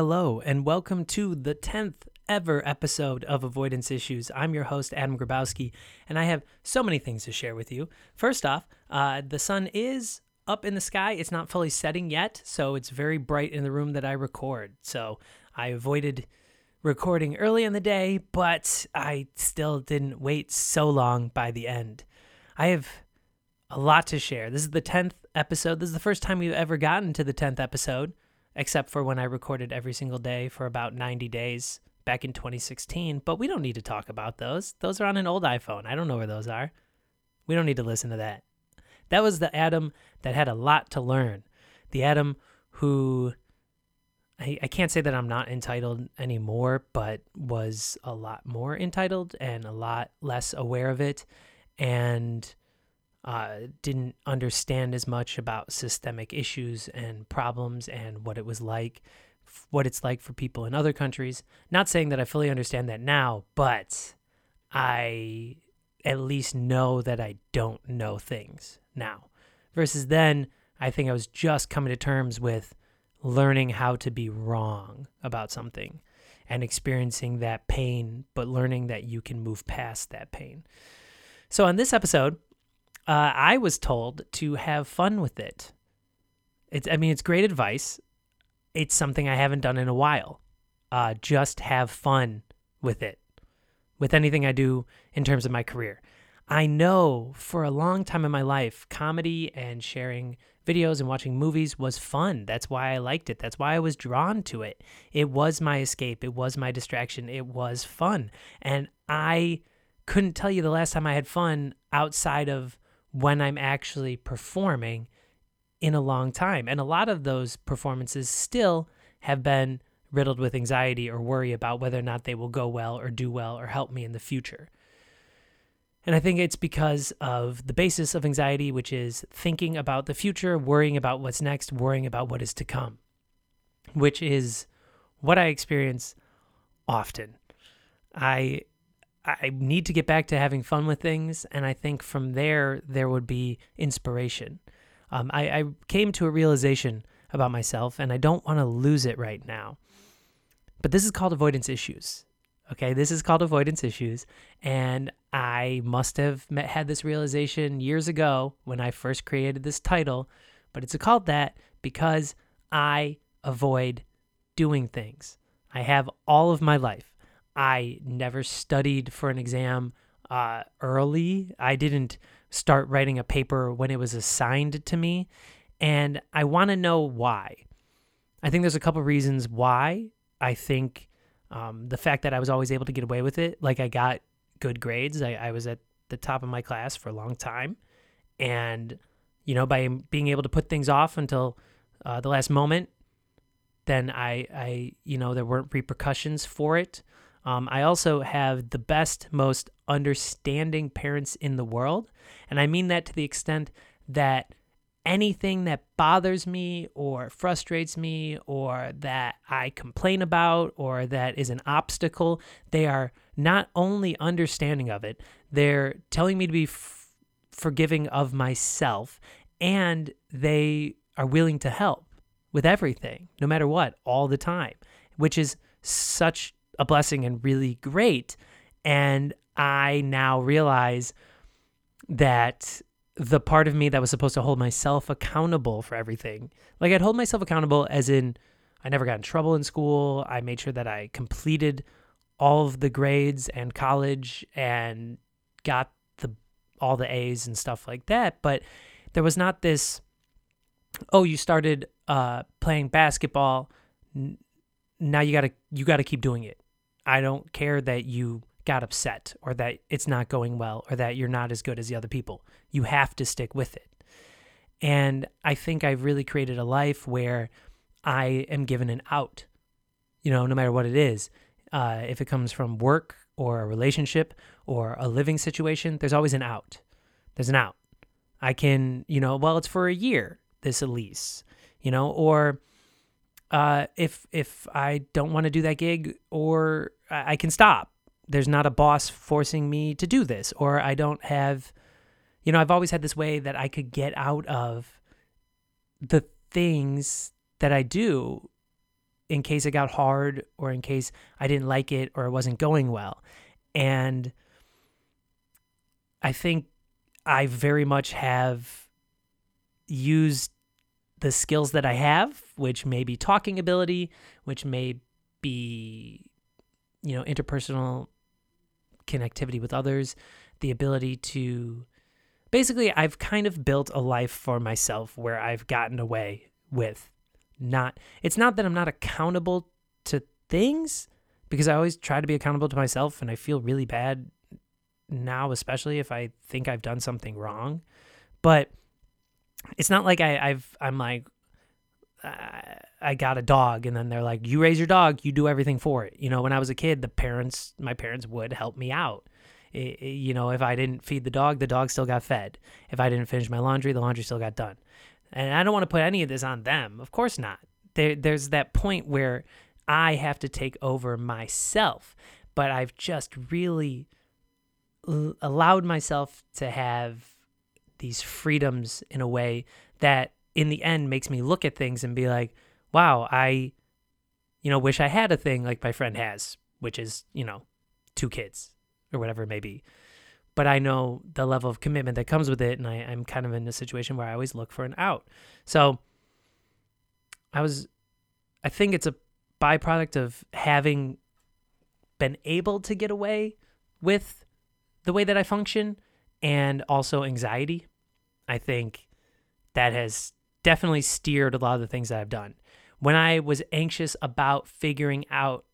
hello, and welcome to the 10th ever episode of Avoidance Issues. I'm your host, Adam Grabowski, and I have so many things to share with you. First off, uh, the sun is up in the sky. It's not fully setting yet, so it's very bright in the room that I record. So I avoided recording early in the day, but I still didn't wait so long by the end. I have a lot to share. This is the 10th episode. This is the first time we've ever gotten to the 10th episode, except for when I recorded every single day for about 90 days back in 2016. But we don't need to talk about those. Those are on an old iPhone. I don't know where those are. We don't need to listen to that. That was the Adam that had a lot to learn. The Adam who I, I can't say that I'm not entitled anymore, but was a lot more entitled and a lot less aware of it and uh, didn't understand as much about systemic issues and problems and what it was like, what it's like for people in other countries. Not saying that I fully understand that now, but I at least know that I don't know things now. Versus then, I think I was just coming to terms with learning how to be wrong about something and experiencing that pain, but learning that you can move past that pain. So, on this episode, uh, I was told to have fun with it. It's, I mean, it's great advice. It's something I haven't done in a while. Uh, just have fun with it, with anything I do in terms of my career. I know for a long time in my life, comedy and sharing videos and watching movies was fun. That's why I liked it. That's why I was drawn to it. It was my escape, it was my distraction, it was fun. And I couldn't tell you the last time I had fun outside of when I'm actually performing in a long time. And a lot of those performances still have been riddled with anxiety or worry about whether or not they will go well or do well or help me in the future. And I think it's because of the basis of anxiety, which is thinking about the future, worrying about what's next, worrying about what is to come, which is what I experience often. I I need to get back to having fun with things, and I think from there there would be inspiration. Um, I, I came to a realization about myself, and I don't want to lose it right now. But this is called avoidance issues. Okay, this is called avoidance issues, and I must have met, had this realization years ago when I first created this title, but it's called that because I avoid doing things. I have all of my life. I never studied for an exam uh, early. I didn't start writing a paper when it was assigned to me, and I want to know why. I think there's a couple reasons why. I think um, the fact that I was always able to get away with it, like I got good grades, I, I was at the top of my class for a long time, and you know by being able to put things off until uh, the last moment, then I I you know there weren't repercussions for it. Um, I also have the best, most understanding parents in the world, and I mean that to the extent that anything that bothers me or frustrates me or that I complain about or that is an obstacle, they are not only understanding of it, they're telling me to be f- forgiving of myself and they are willing to help with everything, no matter what, all the time, which is such a blessing and really great. And I now realize that the part of me that was supposed to hold myself accountable for everything. Like I'd hold myself accountable as in I never got in trouble in school. I made sure that I completed all of the grades and college and got the all the A's and stuff like that, but there was not this oh, you started uh, playing basketball, now you got to you got to keep doing it. I don't care that you got upset or that it's not going well or that you're not as good as the other people. You have to stick with it. And I think I've really created a life where I am given an out, you know, no matter what it is. Uh, if it comes from work or a relationship or a living situation, there's always an out. There's an out. I can, you know, well, it's for a year, this lease, you know, or uh, if if I don't want to do that gig, or I can stop there's not a boss forcing me to do this or I don't have you know, I've always had this way that I could get out of the things that I do in case it got hard or in case I didn't like it or it wasn't going well. And I think I very much have used the skills that I have, which may be talking ability, which may be, you know, interpersonal connectivity with others, the ability to basically, I've kind of built a life for myself where I've gotten away with not, it's not that I'm not accountable to things because I always try to be accountable to myself and I feel really bad now, especially if I think I've done something wrong. But it's not like I, I've, I'm like, I got a dog and then they're like, you raise your dog, you do everything for it. You know, when I was a kid, the parents, my parents would help me out. It, it, you know, if I didn't feed the dog, the dog still got fed. If I didn't finish my laundry, the laundry still got done. And I don't want to put any of this on them. Of course not. There, there's that point where I have to take over myself. But I've just really l- allowed myself to have these freedoms in a way that in the end makes me look at things and be like, wow, I, you know, wish I had a thing like my friend has, which is, you know, two kids or whatever it may be. But I know the level of commitment that comes with it. And I, I'm kind of in a situation where I always look for an out. So I was, I think it's a byproduct of having been able to get away with the way that I function and also anxiety. I think that has definitely steered a lot of the things that I've done. When I was anxious about figuring out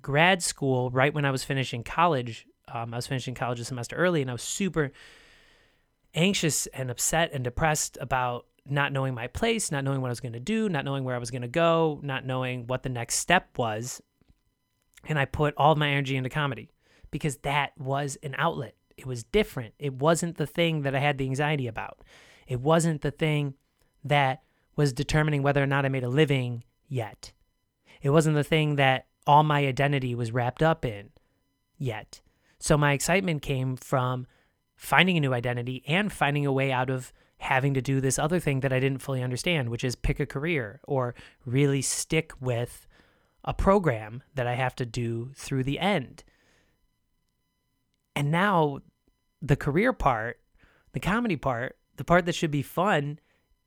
grad school, right when I was finishing college, um, I was finishing college a semester early, and I was super anxious and upset and depressed about not knowing my place, not knowing what I was going to do, not knowing where I was going to go, not knowing what the next step was. And I put all my energy into comedy because that was an outlet. It was different. It wasn't the thing that I had the anxiety about. It wasn't the thing that was determining whether or not I made a living yet. It wasn't the thing that all my identity was wrapped up in yet. So my excitement came from finding a new identity and finding a way out of having to do this other thing that I didn't fully understand, which is pick a career or really stick with a program that I have to do through the end. And now the career part, the comedy part, the part that should be fun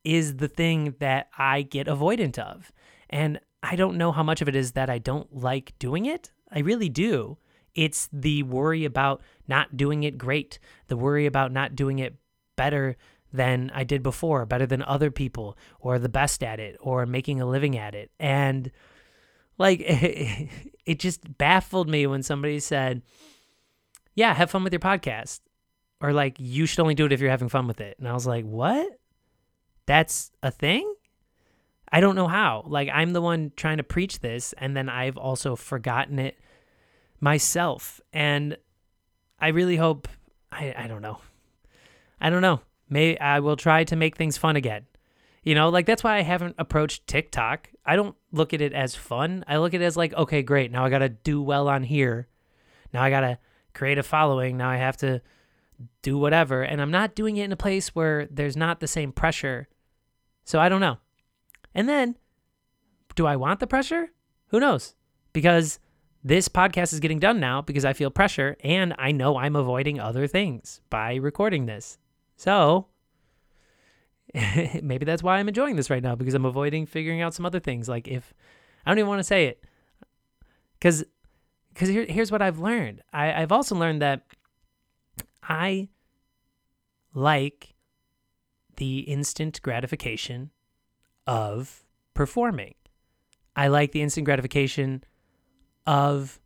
is the thing that I get avoidant of. And I don't know how much of it is that I don't like doing it. I really do. It's the worry about not doing it great, the worry about not doing it better than I did before, better than other people, or the best at it, or making a living at it. And like, it, just baffled me when somebody said, Yeah, have fun with your podcast. Or like, you should only do it if you're having fun with it. And I was like, What? that's a thing? I don't know how. Like I'm the one trying to preach this and then I've also forgotten it myself. And I really hope I I don't know. I don't know. May I will try to make things fun again. You know, like that's why I haven't approached TikTok. I don't look at it as fun. I look at it as like, okay, great. Now I got to do well on here. Now I got to create a following. Now I have to do whatever. And I'm not doing it in a place where there's not the same pressure so I don't know. And then, do I want the pressure? Who knows? Because this podcast is getting done now because I feel pressure and I know I'm avoiding other things by recording this. So maybe that's why I'm enjoying this right now because I'm avoiding figuring out some other things. Like if I don't even want to say it, because because here, here's what I've learned. I, I've also learned that I like the instant gratification of performing. I like the instant gratification of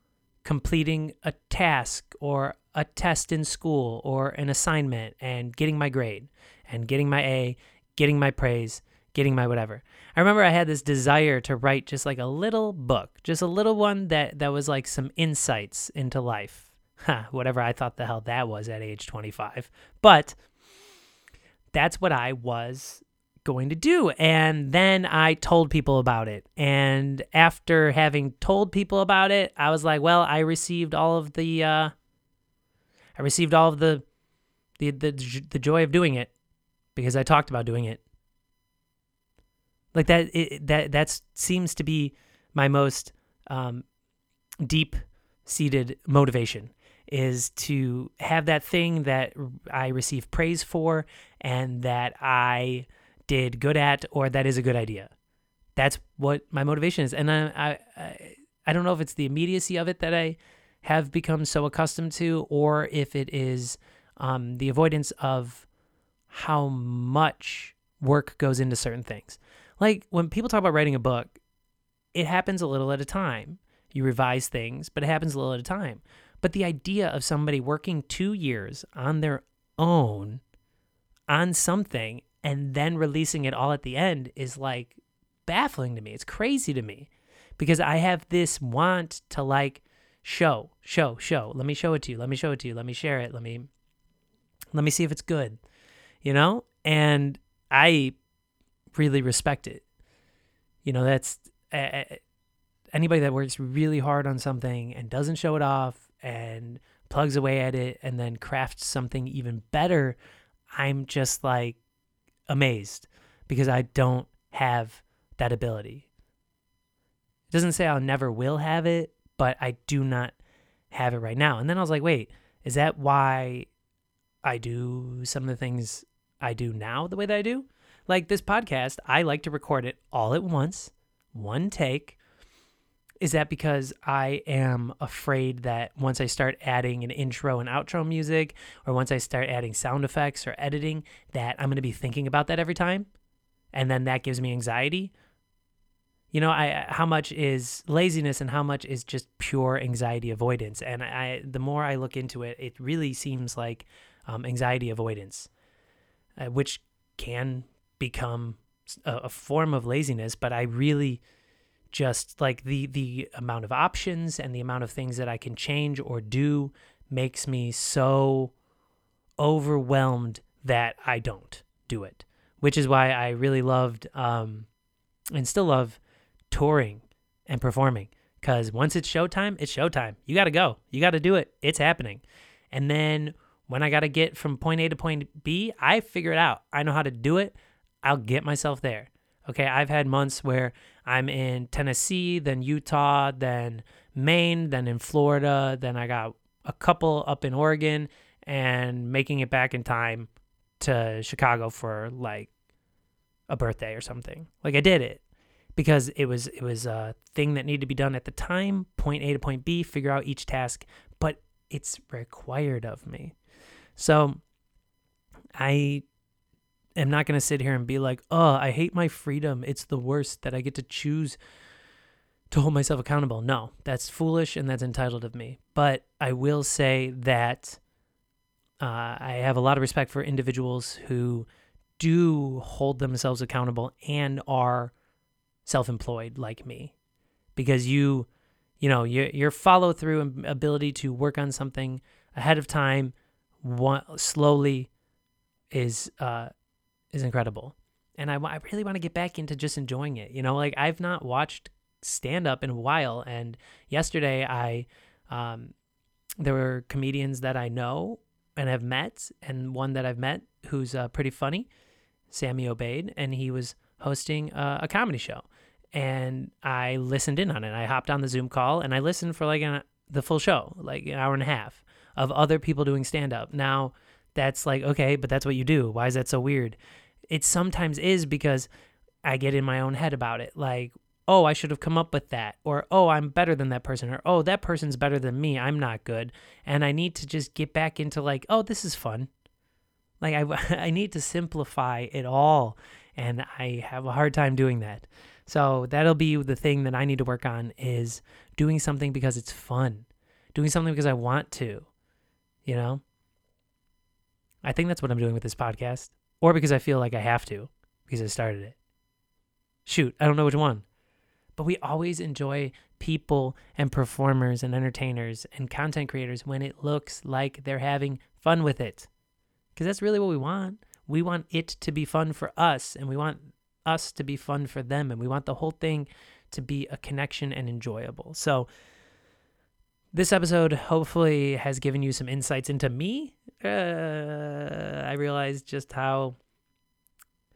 completing a task or a test in school or an assignment and getting my grade and getting my A, getting my praise, getting my whatever. I remember I had this desire to write just like a little book, just a little one that that was like some insights into life. Huh, whatever I thought the hell that was at age 25. But that's what I was going to do. And then I told people about it. And after having told people about it, I was like, well, I received all of the uh I received all of the the the the joy of doing it because I talked about doing it. Like that it, that that seems to be my most um, deep seated motivation is to have that thing that I receive praise for and that I did good at or that is a good idea. That's what my motivation is. And I, I, I don't know if it's the immediacy of it that I have become so accustomed to or if it is um, the avoidance of how much work goes into certain things. Like when people talk about writing a book, it happens a little at a time. You revise things, but it happens a little at a time. But the idea of somebody working two years on their own on something and then releasing it all at the end is like baffling to me. It's crazy to me because I have this want to like show, show, show. Let me show it to you. Let me show it to you. Let me share it. Let me let me see if it's good. You know? And I really respect it. You know, that's uh, anybody that works really hard on something and doesn't show it off and plugs away at it and then crafts something even better, I'm just like amazed because I don't have that ability. It doesn't say I'll never will have it, but I do not have it right now. And then I was like, wait, is that why I do some of the things I do now the way that I do? Like this podcast, I like to record it all at once, one take. Is that because I am afraid that once I start adding an intro and outro music, or once I start adding sound effects or editing, that I'm going to be thinking about that every time? And then that gives me anxiety? You know, I how much is laziness and how much is just pure anxiety avoidance? And I, the more I look into it, it really seems like um, anxiety avoidance, uh, which can become a, a form of laziness, but I really just like the the amount of options and the amount of things that I can change or do makes me so overwhelmed that I don't do it. Which is why I really loved um, and still love touring and performing because once it's showtime, it's showtime. You got to go. You got to do it. It's happening. And then when I got to get from point A to point B, I figure it out. I know how to do it. I'll get myself there. Okay, I've had months where I'm in Tennessee, then Utah, then Maine, then in Florida, then I got a couple up in Oregon and making it back in time to Chicago for like a birthday or something. Like I did it because it was it was a thing that needed to be done at the time, point A to point B, figure out each task, but it's required of me. So I am not going to sit here and be like, oh, I hate my freedom. It's the worst that I get to choose to hold myself accountable. No, that's foolish and that's entitled of me. But I will say that uh, I have a lot of respect for individuals who do hold themselves accountable and are self-employed like me because you you know your your follow through and ability to work on something ahead of time one, slowly is uh is incredible. And I, I really want to get back into just enjoying it. You know, like I've not watched stand up in a while. And yesterday, I, um, there were comedians that I know and have met, and one that I've met who's uh, pretty funny, Sammy Obeid, and he was hosting a, a, comedy show. And I listened in on it. I hopped on the Zoom call and I listened for like an, the full show, like an hour and a half of other people doing stand up. Now, that's like, okay, but that's what you do. Why is that so weird? It sometimes is because I get in my own head about it. Like, oh, I should have come up with that. Or, oh, I'm better than that person. Or, oh, that person's better than me. I'm not good. And I need to just get back into like, oh, this is fun. Like, I, I need to simplify it all. And I have a hard time doing that. So that'll be the thing that I need to work on is doing something because it's fun. Doing something because I want to, you know? I think that's what I'm doing with this podcast, or because I feel like I have to because I started it. Shoot, I don't know which one. But we always enjoy people and performers and entertainers and content creators when it looks like they're having fun with it. Because that's really what we want. We want it to be fun for us, and we want us to be fun for them, and we want the whole thing to be a connection and enjoyable. So, this episode hopefully has given you some insights into me uh, I realized just how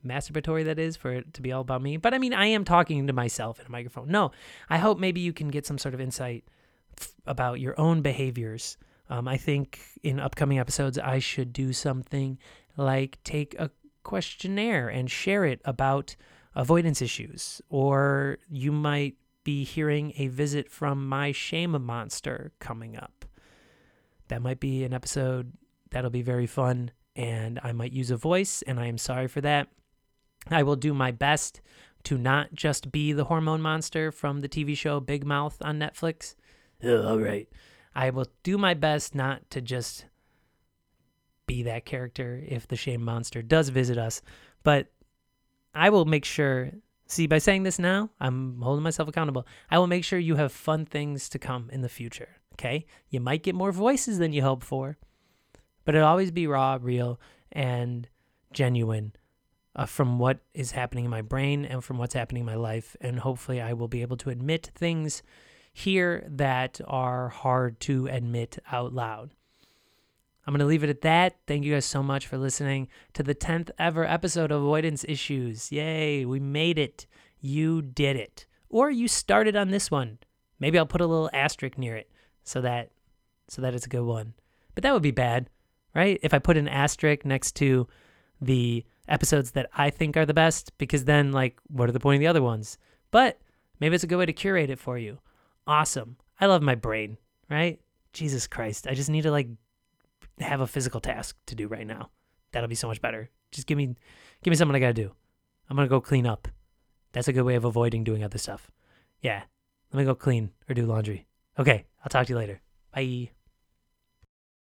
masturbatory that is for it to be all about me. But I mean, I am talking to myself in a microphone. No, I hope maybe you can get some sort of insight f- about your own behaviors. Um, I think in upcoming episodes, I should do something like take a questionnaire and share it about avoidance issues. Or you might be hearing a visit from my shame monster coming up. That might be an episode that'll be very fun, and I might use a voice, and I am sorry for that. I will do my best to not just be the hormone monster from the TV show Big Mouth on Netflix. Ugh, all right. I will do my best not to just be that character if the shame monster does visit us, but I will make sure. See, by saying this now, I'm holding myself accountable. I will make sure you have fun things to come in the future. Okay? You might get more voices than you hoped for, but it'll always be raw, real, and genuine uh, from what is happening in my brain and from what's happening in my life. And hopefully, I will be able to admit things here that are hard to admit out loud. I'm going to leave it at that. Thank you guys so much for listening to the 10th ever episode of Avoidance Issues. Yay, we made it. You did it. Or you started on this one. Maybe I'll put a little asterisk near it so that so that it's a good one. But that would be bad, right? If I put an asterisk next to the episodes that I think are the best because then like what are the point of the other ones? But maybe it's a good way to curate it for you. Awesome. I love my brain, right? Jesus Christ. I just need to like have a physical task to do right now. That'll be so much better. Just give me give me something I got to do. I'm to go clean up. That's a good way of avoiding doing other stuff. Yeah. Let me go clean or do laundry. Okay, I'll talk to you later. Bye.